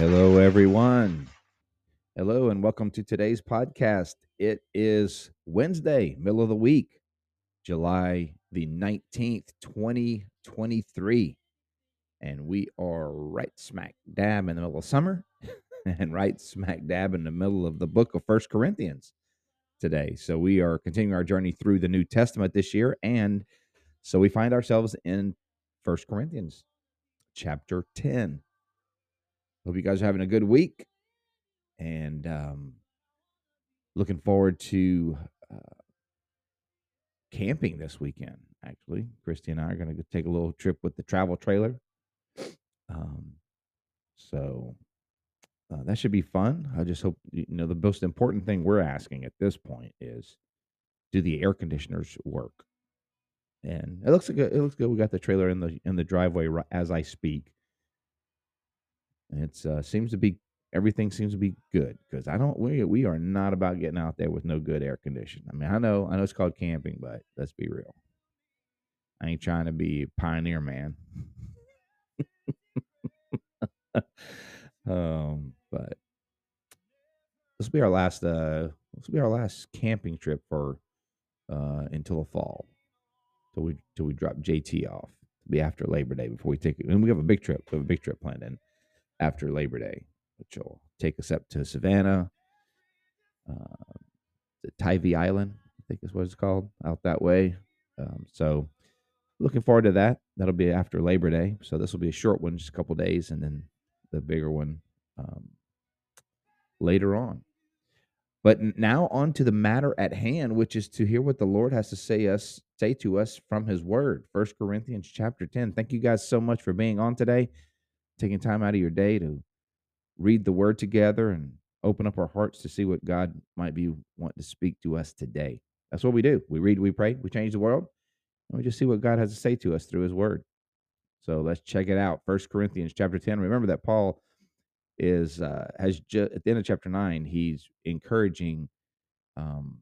Hello, everyone. Hello, and welcome to today's podcast. It is Wednesday, middle of the week, July the 19th, 2023. And we are right smack dab in the middle of summer and right smack dab in the middle of the book of First Corinthians today. So we are continuing our journey through the New Testament this year. And so we find ourselves in First Corinthians chapter 10. Hope you guys are having a good week and um, looking forward to uh, camping this weekend. Actually, Christy and I are going to take a little trip with the travel trailer. Um, so uh, that should be fun. I just hope you know the most important thing we're asking at this point is, do the air conditioners work? And it looks like it looks good. We got the trailer in the in the driveway as I speak. It's uh, seems to be everything seems to be good because I don't we we are not about getting out there with no good air conditioning. I mean, I know I know it's called camping, but let's be real. I ain't trying to be pioneer man. um, but this will be our last uh this will be our last camping trip for uh until the fall. Till we till we drop JT off. It'll be after Labor Day before we take it. And we have a big trip. We have a big trip planned in after Labor Day, which will take us up to Savannah, uh, the Tybee Island, I think is what it's called, out that way. Um, so looking forward to that. That'll be after Labor Day. So this will be a short one, just a couple days, and then the bigger one um, later on. But now on to the matter at hand, which is to hear what the Lord has to say us say to us from His Word. First Corinthians chapter ten. Thank you guys so much for being on today taking time out of your day to read the word together and open up our hearts to see what God might be wanting to speak to us today. That's what we do. We read, we pray, we change the world, and we just see what God has to say to us through his word. So let's check it out. First Corinthians chapter 10. Remember that Paul is uh has just at the end of chapter 9, he's encouraging um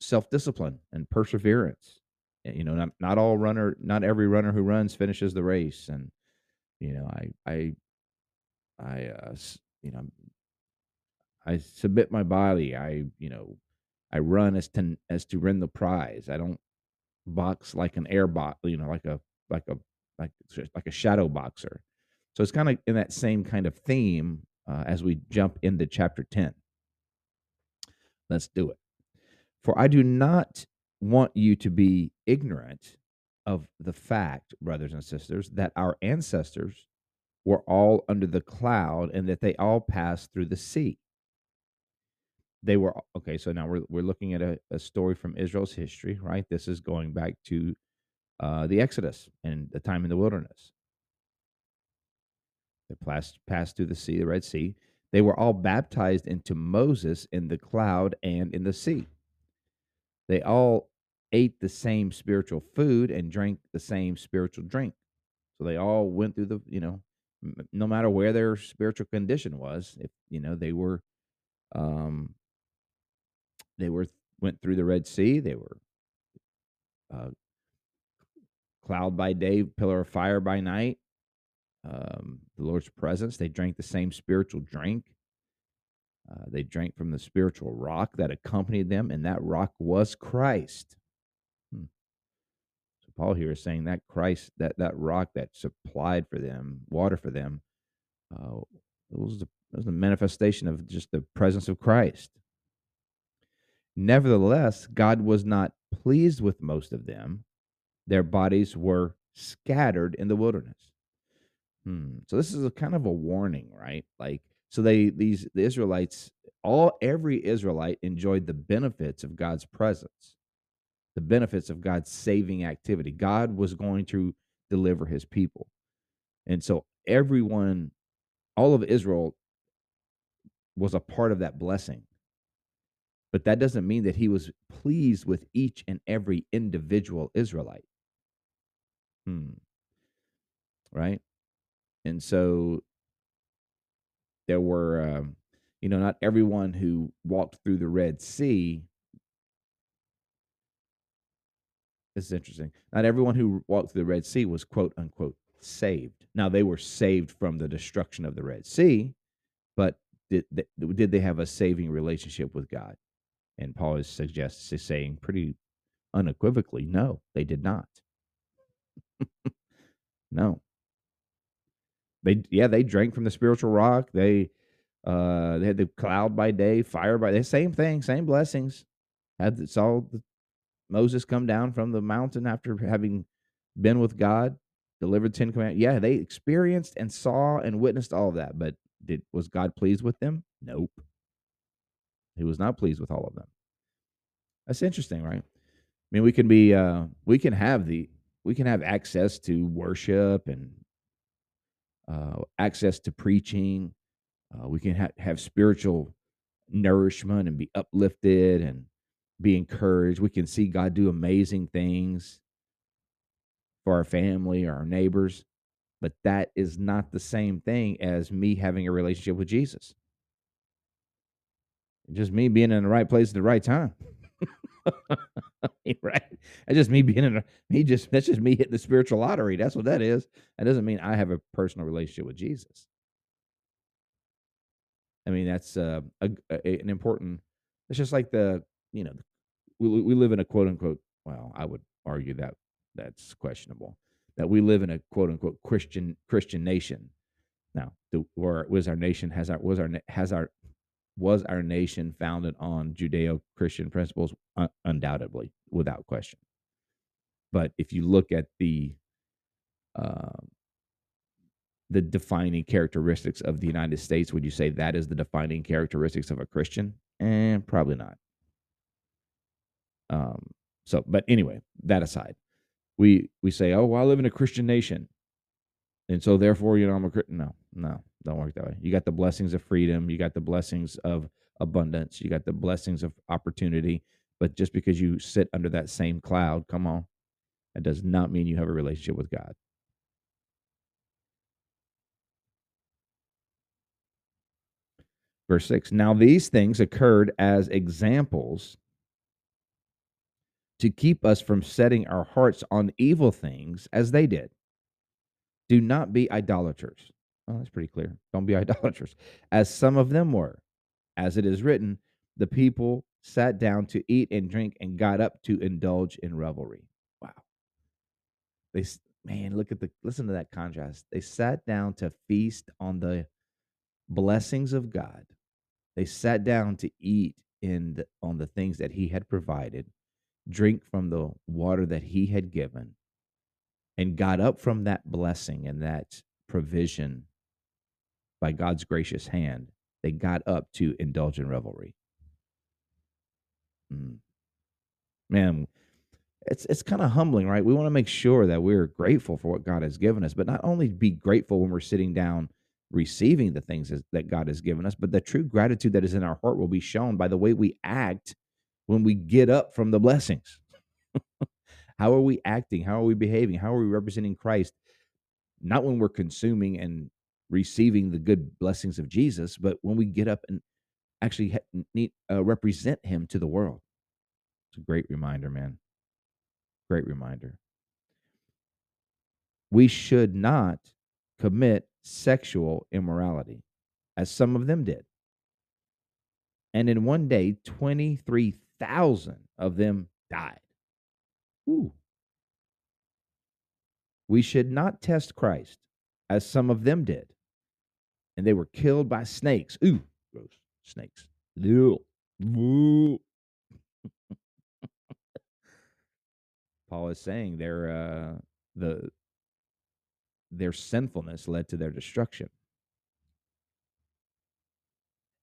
self-discipline and perseverance. You know, not not all runner, not every runner who runs finishes the race and you know i i i uh you know i submit my body i you know i run as to as to win the prize. I don't box like an air bot you know like a like a like like a shadow boxer. So it's kind of in that same kind of theme uh, as we jump into chapter 10 let's do it. For i do not want you to be ignorant of the fact, brothers and sisters, that our ancestors were all under the cloud and that they all passed through the sea. They were okay. So now we're we're looking at a, a story from Israel's history, right? This is going back to uh, the Exodus and the time in the wilderness. They passed passed through the sea, the Red Sea. They were all baptized into Moses in the cloud and in the sea. They all ate the same spiritual food and drank the same spiritual drink. So they all went through the, you know, no matter where their spiritual condition was, if you know they were, um, they were went through the Red Sea. They were uh, cloud by day, pillar of fire by night. Um, the Lord's presence. They drank the same spiritual drink. Uh, they drank from the spiritual rock that accompanied them, and that rock was Christ. Paul here is saying that Christ, that that rock that supplied for them water for them, uh, it was, the, was manifestation of just the presence of Christ. Nevertheless, God was not pleased with most of them. Their bodies were scattered in the wilderness. Hmm. So this is a kind of a warning, right? Like, so they these the Israelites, all every Israelite enjoyed the benefits of God's presence the benefits of God's saving activity. God was going to deliver his people. And so everyone, all of Israel was a part of that blessing. But that doesn't mean that he was pleased with each and every individual Israelite. Hmm. Right? And so there were, um, you know, not everyone who walked through the Red Sea. This is interesting. Not everyone who walked through the Red Sea was quote unquote saved. Now they were saved from the destruction of the Red Sea, but did they, did they have a saving relationship with God? And Paul is suggests is saying pretty unequivocally, no, they did not. no. They yeah, they drank from the spiritual rock. They uh they had the cloud by day, fire by day, same thing, same blessings. Had saw the, Moses come down from the mountain after having been with God, delivered Ten Commandments. Yeah, they experienced and saw and witnessed all of that, but did was God pleased with them? Nope. He was not pleased with all of them. That's interesting, right? I mean, we can be uh we can have the we can have access to worship and uh access to preaching. Uh, we can ha- have spiritual nourishment and be uplifted and be encouraged. We can see God do amazing things for our family or our neighbors, but that is not the same thing as me having a relationship with Jesus. Just me being in the right place at the right time. right? That's just me being in a, me just that's just me hitting the spiritual lottery. That's what that is. That doesn't mean I have a personal relationship with Jesus. I mean, that's uh, a, a, an important. It's just like the you know, we we live in a quote unquote. Well, I would argue that that's questionable. That we live in a quote unquote Christian Christian nation. Now, the, was our nation has our was our has our was our nation founded on Judeo Christian principles? Uh, undoubtedly, without question. But if you look at the uh, the defining characteristics of the United States, would you say that is the defining characteristics of a Christian? And eh, probably not. Um, so, but anyway, that aside, we we say, oh, well, I live in a Christian nation, and so therefore, you know, I'm a Christian. No, no, don't work that way. You got the blessings of freedom. You got the blessings of abundance. You got the blessings of opportunity. But just because you sit under that same cloud, come on, that does not mean you have a relationship with God. Verse 6 Now these things occurred as examples to keep us from setting our hearts on evil things as they did. Do not be idolaters. Oh, that's pretty clear. Don't be idolaters, as some of them were. As it is written, the people sat down to eat and drink and got up to indulge in revelry. Wow. They man, look at the listen to that contrast. They sat down to feast on the blessings of God. They sat down to eat in the, on the things that he had provided, drink from the water that he had given, and got up from that blessing and that provision by God's gracious hand, they got up to indulge in revelry. Mm. Man, it's it's kind of humbling, right? We want to make sure that we're grateful for what God has given us, but not only be grateful when we're sitting down receiving the things that God has given us, but the true gratitude that is in our heart will be shown by the way we act when we get up from the blessings. How are we acting? How are we behaving? How are we representing Christ? Not when we're consuming and receiving the good blessings of Jesus, but when we get up and actually need, uh, represent Him to the world. It's a great reminder, man. Great reminder. We should not commit sexual immorality, as some of them did. And in one day, 23,000 of them died. Ooh. We should not test Christ, as some of them did and they were killed by snakes. Ooh, gross. Snakes. Ew. Ooh. Paul is saying their uh, the their sinfulness led to their destruction.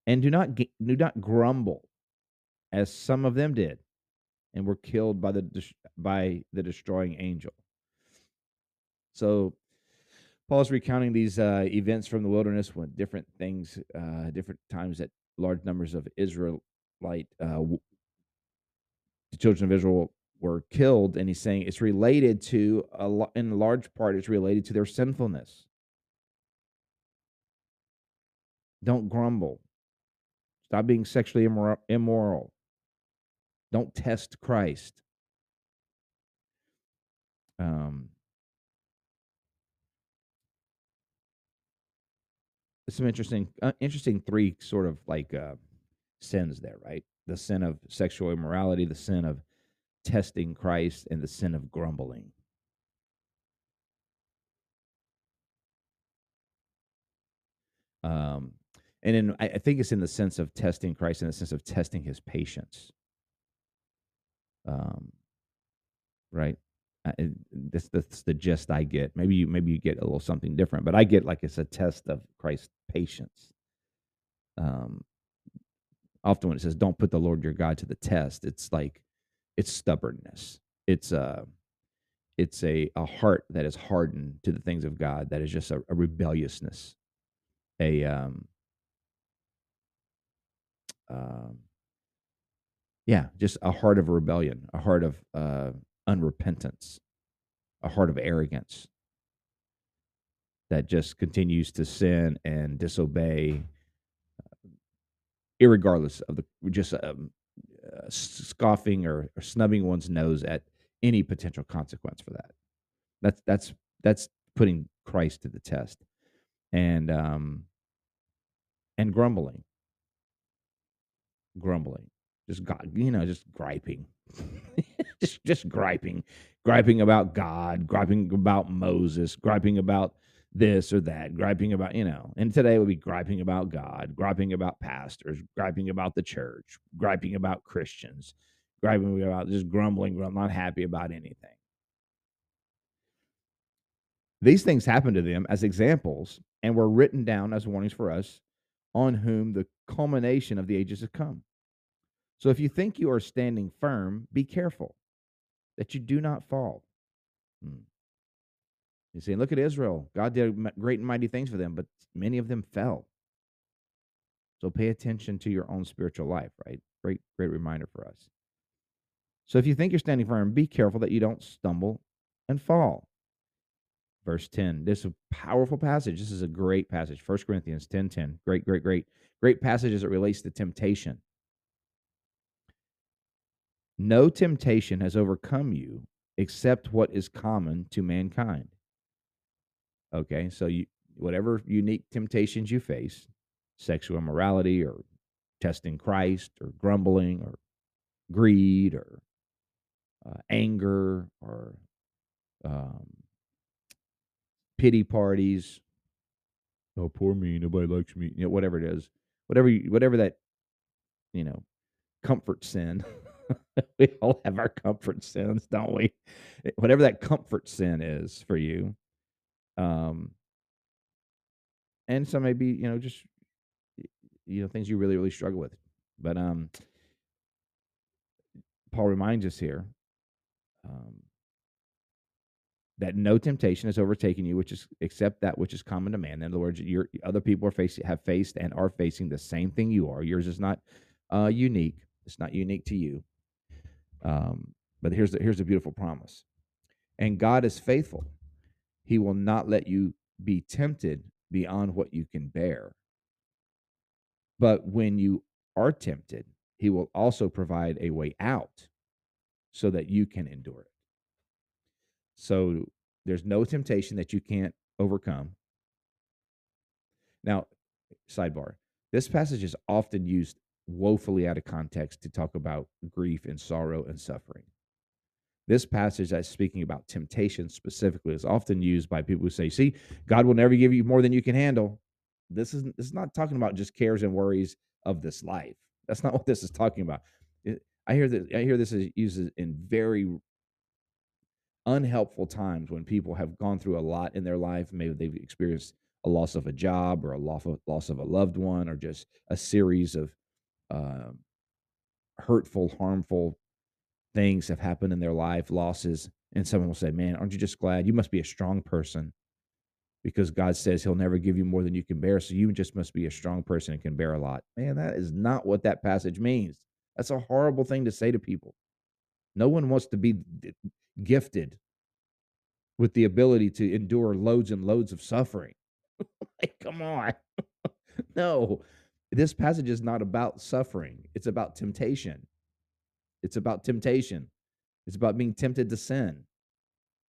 And do not do not grumble, as some of them did, and were killed by the by the destroying angel. So Paul's recounting these uh, events from the wilderness when different things, uh, different times that large numbers of Israelite, uh, the children of Israel were killed, and he's saying it's related to a in large part it's related to their sinfulness. Don't grumble. Stop being sexually immor- immoral. Don't test Christ. Um, some interesting, uh, interesting three sort of like uh, sins there, right? The sin of sexual immorality, the sin of testing Christ, and the sin of grumbling. Um, and in, I think it's in the sense of testing Christ, in the sense of testing His patience. Um, right. This that's the gist I get. Maybe you maybe you get a little something different, but I get like it's a test of Christ's patience. Um, often when it says "Don't put the Lord your God to the test," it's like it's stubbornness. It's a it's a a heart that is hardened to the things of God. That is just a, a rebelliousness, a um, um, yeah, just a heart of rebellion, a heart of uh, unrepentance, a heart of arrogance that just continues to sin and disobey, uh, irregardless of the just um, uh, scoffing or, or snubbing one's nose at any potential consequence for that. That's that's that's putting Christ to the test, and um, and grumbling, grumbling, just God, you know, just griping, just just griping, griping about God, griping about Moses, griping about this or that, griping about, you know, and today would be griping about God, griping about pastors, griping about the church, griping about Christians, griping about just grumbling, not happy about anything. These things happened to them as examples and were written down as warnings for us on whom the culmination of the ages have come. So if you think you are standing firm, be careful that you do not fall. Hmm. You see, look at Israel. God did great and mighty things for them, but many of them fell. So pay attention to your own spiritual life, right? Great, great reminder for us. So if you think you're standing firm, be careful that you don't stumble and fall. Verse 10. This is a powerful passage. This is a great passage. 1 Corinthians 10 10. Great, great, great. Great passage as it relates to temptation. No temptation has overcome you except what is common to mankind. Okay, so you whatever unique temptations you face, sexual immorality or testing Christ or grumbling or greed or uh, anger or um, pity parties. Oh, poor me, nobody likes me. You know, whatever it is, whatever whatever that, you know, comfort sin. we all have our comfort sins, don't we? Whatever that comfort sin is for you. Um, and some maybe, you know, just, you know, things you really, really struggle with. But um, Paul reminds us here um, that no temptation has overtaken you, which is except that which is common to man. In other words, your other people are facing, have faced, and are facing the same thing you are. Yours is not uh, unique. It's not unique to you. Um, but here's the, here's a beautiful promise. And God is faithful. He will not let you be tempted beyond what you can bear. But when you are tempted, he will also provide a way out so that you can endure it. So there's no temptation that you can't overcome. Now, sidebar this passage is often used woefully out of context to talk about grief and sorrow and suffering. This passage that's speaking about temptation specifically is often used by people who say, see, God will never give you more than you can handle. This is, this is not talking about just cares and worries of this life. That's not what this is talking about. I hear that I hear this is used in very unhelpful times when people have gone through a lot in their life. Maybe they've experienced a loss of a job or a loss of, loss of a loved one or just a series of uh, hurtful, harmful things have happened in their life, losses, and someone will say, Man, aren't you just glad? You must be a strong person. because God says he'll never give you more than you can bear. So you just must be a strong person and can bear a lot. Man, that is not what that passage means. That's a horrible thing to say to people. No one wants to be gifted with the ability to endure loads and loads of suffering. like, come on. no, this passage is not about suffering, it's about temptation. It's about temptation. It's about being tempted to sin.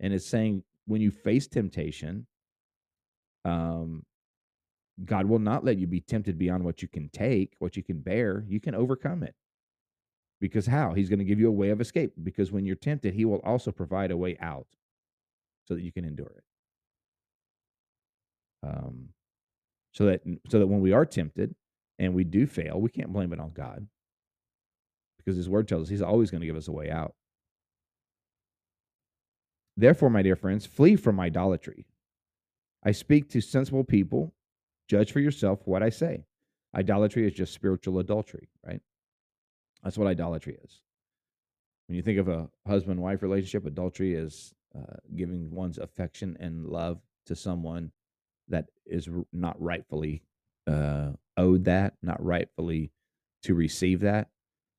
And it's saying when you face temptation, um, God will not let you be tempted beyond what you can take, what you can bear. You can overcome it. Because how? He's going to give you a way of escape. Because when you're tempted, He will also provide a way out so that you can endure it. Um, so that so that when we are tempted and we do fail, we can't blame it on God because His Word tells us He's always going to give us a way out. Therefore, my dear friends, flee from idolatry. I speak to sensible people. Judge for yourself what I say. Idolatry is just spiritual adultery, right? That's what idolatry is. When you think of a husband wife relationship, adultery is uh, giving one's affection and love to someone that is not rightfully uh, owed that, not rightfully to receive that.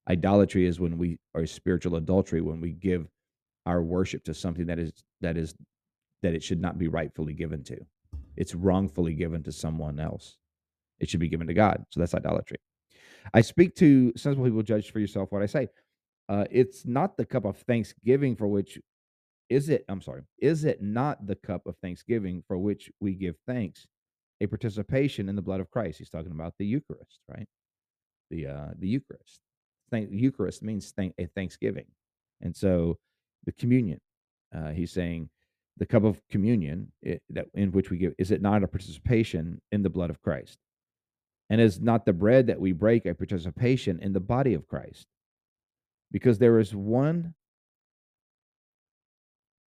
Idolatry is when we are spiritual adultery, when we give our worship to something that is that is that it should not be rightfully given to. It's wrongfully given to someone else. It should be given to God. So that's idolatry. I speak to sensible people, judge for yourself what I say. Uh, it's not the cup of thanksgiving for which is it, I'm sorry, is it not the cup of thanksgiving for which we give thanks, a participation in the blood of Christ? He's talking about the Eucharist, right? The uh, the Eucharist. Thank, Eucharist means thank, a thanksgiving, and so the communion. Uh, he's saying the cup of communion it, that in which we give is it not a participation in the blood of Christ, and is not the bread that we break a participation in the body of Christ, because there is one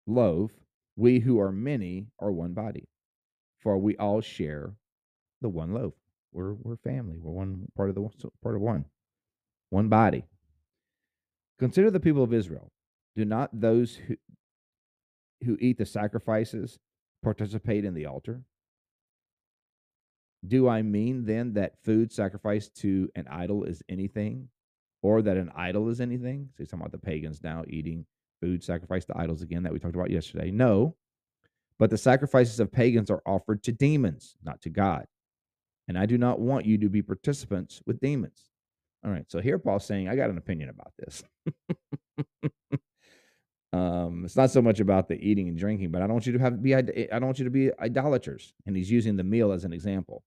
loaf, we who are many are one body, for we all share the one loaf. We're we're family. We're one part of the part of one, one body. Consider the people of Israel. Do not those who who eat the sacrifices participate in the altar? Do I mean then that food sacrificed to an idol is anything, or that an idol is anything? So he's talking about the pagans now eating food sacrificed to idols again that we talked about yesterday. No, but the sacrifices of pagans are offered to demons, not to God. And I do not want you to be participants with demons. All right, so here Paul's saying, I got an opinion about this. um, it's not so much about the eating and drinking, but I don't want you to have be I don't want you to be idolaters. And he's using the meal as an example.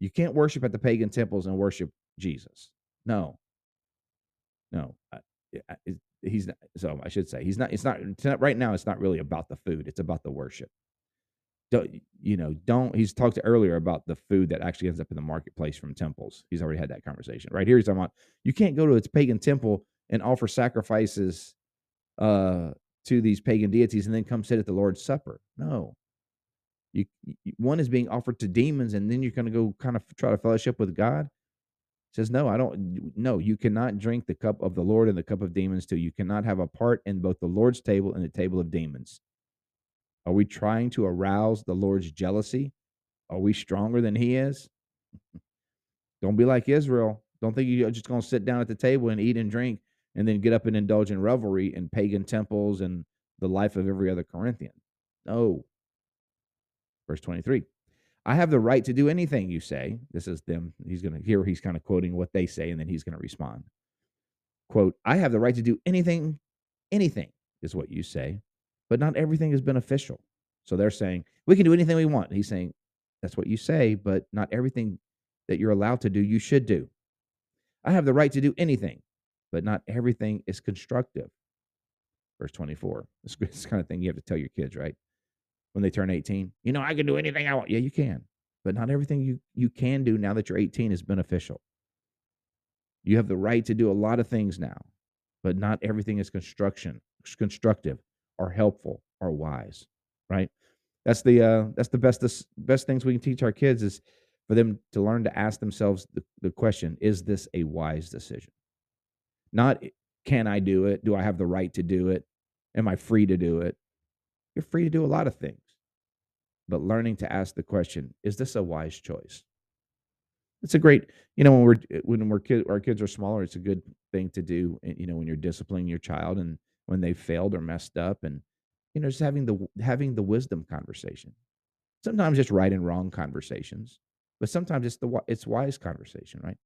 You can't worship at the pagan temples and worship Jesus. No, no he's not, so I should say he's not. It's not, right now. It's not really about the food. It's about the worship. Don't you know? Don't he's talked earlier about the food that actually ends up in the marketplace from temples. He's already had that conversation. Right here, he's talking about you can't go to its pagan temple and offer sacrifices uh, to these pagan deities and then come sit at the Lord's supper. No, you one is being offered to demons, and then you're going to go kind of try to fellowship with God says, No, I don't. No, you cannot drink the cup of the Lord and the cup of demons too. You cannot have a part in both the Lord's table and the table of demons. Are we trying to arouse the Lord's jealousy? Are we stronger than he is? don't be like Israel. Don't think you're just going to sit down at the table and eat and drink and then get up and indulge in revelry in pagan temples and the life of every other Corinthian. No. Verse 23. I have the right to do anything you say. This is them. He's going to hear, he's kind of quoting what they say, and then he's going to respond. Quote, I have the right to do anything, anything is what you say, but not everything is beneficial. So they're saying, we can do anything we want. He's saying, that's what you say, but not everything that you're allowed to do, you should do. I have the right to do anything, but not everything is constructive. Verse 24. This, this kind of thing you have to tell your kids, right? When they turn 18. You know, I can do anything I want. Yeah, you can. But not everything you, you can do now that you're 18 is beneficial. You have the right to do a lot of things now, but not everything is construction, constructive or helpful or wise, right? That's the uh, that's the best best things we can teach our kids is for them to learn to ask themselves the, the question, is this a wise decision? Not can I do it? Do I have the right to do it? Am I free to do it? You're free to do a lot of things. But learning to ask the question, is this a wise choice? It's a great, you know, when we're when we're kid, our kids are smaller, it's a good thing to do. eh, You know, when you're disciplining your child and when they failed or messed up, and you know, just having the having the wisdom conversation. Sometimes it's right and wrong conversations, but sometimes it's the it's wise conversation, right?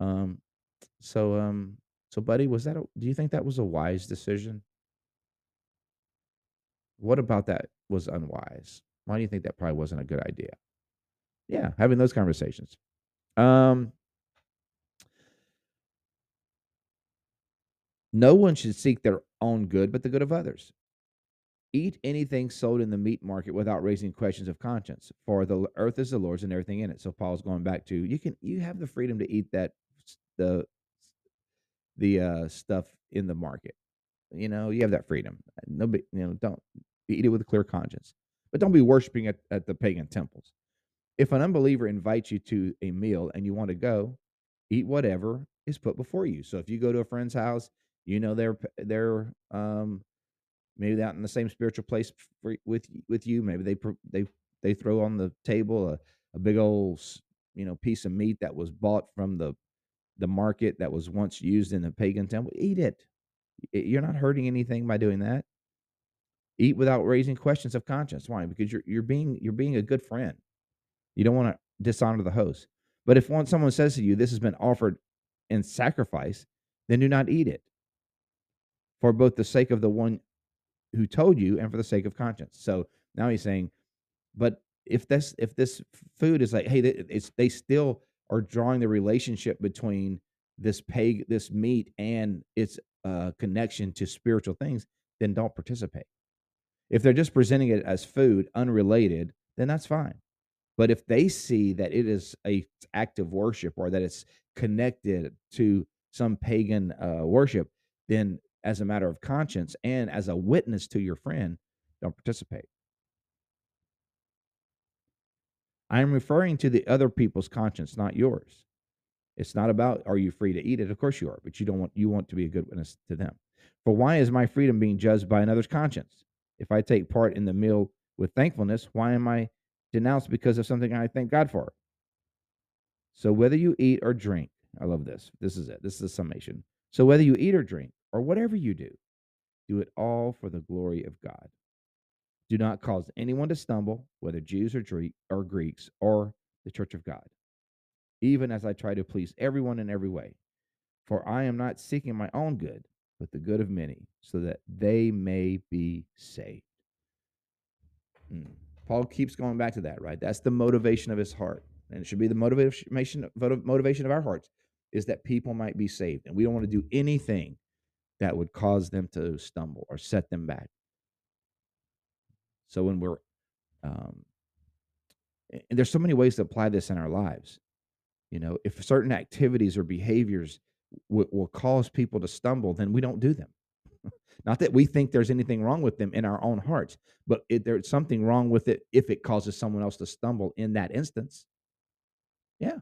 Um, so um, so buddy, was that? A, do you think that was a wise decision? What about that was unwise? Why do you think that probably wasn't a good idea? Yeah, having those conversations. Um, no one should seek their own good, but the good of others. Eat anything sold in the meat market without raising questions of conscience, for the earth is the Lord's and everything in it. So Paul's going back to you can you have the freedom to eat that the the uh, stuff in the market. You know, you have that freedom. No, big- you know, don't eat it with a clear conscience, but don't be worshiping at, at the pagan temples. If an unbeliever invites you to a meal and you want to go, eat whatever is put before you. So if you go to a friend's house, you know they're they're um maybe out in the same spiritual place for, with with you. Maybe they they they throw on the table a, a big old you know piece of meat that was bought from the the market that was once used in the pagan temple. Eat it. You're not hurting anything by doing that. Eat without raising questions of conscience. Why? Because you're you're being you're being a good friend. You don't want to dishonor the host. But if one someone says to you, "This has been offered in sacrifice," then do not eat it, for both the sake of the one who told you and for the sake of conscience. So now he's saying, but if this if this food is like, hey, it's they still are drawing the relationship between this pig, this meat, and its uh, connection to spiritual things, then don't participate. If they're just presenting it as food, unrelated, then that's fine. But if they see that it is a act of worship or that it's connected to some pagan uh, worship, then as a matter of conscience and as a witness to your friend, don't participate. I am referring to the other people's conscience, not yours. It's not about are you free to eat it? Of course you are, but you don't want you want to be a good witness to them. For why is my freedom being judged by another's conscience? If I take part in the meal with thankfulness, why am I denounced because of something I thank God for? So whether you eat or drink, I love this. This is it. This is the summation. So whether you eat or drink or whatever you do, do it all for the glory of God. Do not cause anyone to stumble, whether Jews or, Dre- or Greeks or the church of God, even as I try to please everyone in every way. For I am not seeking my own good, but the good of many, so that they may be saved. Mm. Paul keeps going back to that, right? That's the motivation of his heart. And it should be the motivation motivation of our hearts is that people might be saved. And we don't want to do anything that would cause them to stumble or set them back. So when we're um and there's so many ways to apply this in our lives. You know, if certain activities or behaviors w- will cause people to stumble, then we don't do them. Not that we think there's anything wrong with them in our own hearts, but it, there's something wrong with it if it causes someone else to stumble in that instance. Yeah.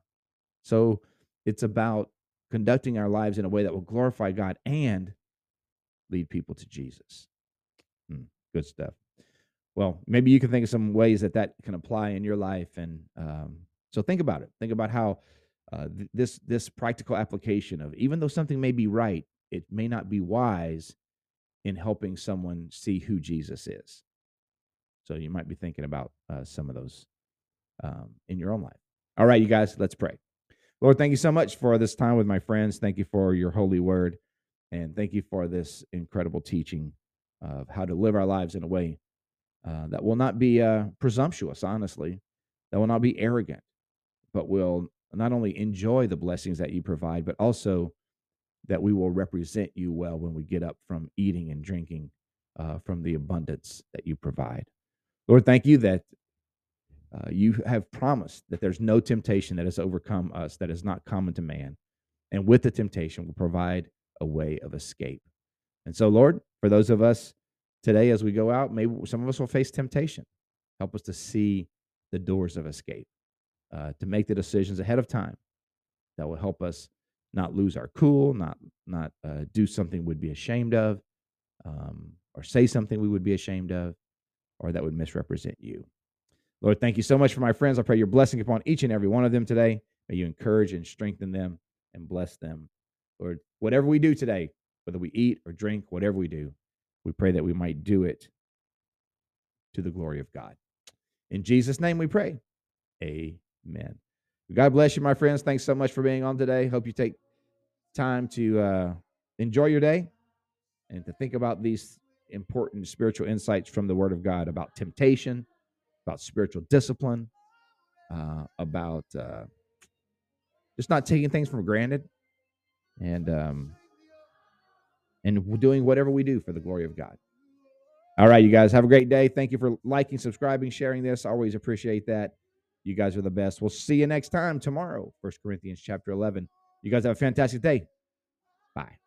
So it's about conducting our lives in a way that will glorify God and lead people to Jesus. Hmm, good stuff. Well, maybe you can think of some ways that that can apply in your life, and um, so think about it. Think about how uh, th- this this practical application of even though something may be right, it may not be wise in helping someone see who Jesus is. So you might be thinking about uh, some of those um, in your own life. All right, you guys, let's pray. Lord, thank you so much for this time with my friends. Thank you for your holy word. And thank you for this incredible teaching of how to live our lives in a way uh, that will not be uh, presumptuous, honestly, that will not be arrogant, but will not only enjoy the blessings that you provide, but also that we will represent you well when we get up from eating and drinking uh, from the abundance that you provide. Lord, thank you that uh, you have promised that there's no temptation that has overcome us that is not common to man. And with the temptation, will provide a way of escape. And so, Lord, for those of us today as we go out, maybe some of us will face temptation. Help us to see the doors of escape, uh, to make the decisions ahead of time that will help us not lose our cool, not not uh, do something we'd be ashamed of, um, or say something we would be ashamed of, or that would misrepresent you. Lord, thank you so much for my friends. I pray your blessing upon each and every one of them today. May you encourage and strengthen them and bless them. Lord, whatever we do today, whether we eat or drink, whatever we do, we pray that we might do it to the glory of God. In Jesus' name we pray. Amen. God bless you, my friends. Thanks so much for being on today. Hope you take time to uh, enjoy your day and to think about these important spiritual insights from the Word of God about temptation, about spiritual discipline, uh, about uh, just not taking things for granted, and um, and doing whatever we do for the glory of God. All right, you guys have a great day. Thank you for liking, subscribing, sharing this. Always appreciate that. You guys are the best. We'll see you next time tomorrow, First Corinthians chapter 11. You guys have a fantastic day. Bye.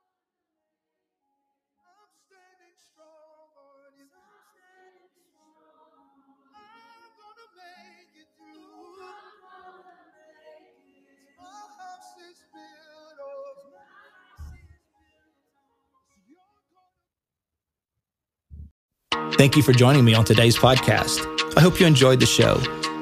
Thank you for joining me on today's podcast. I hope you enjoyed the show.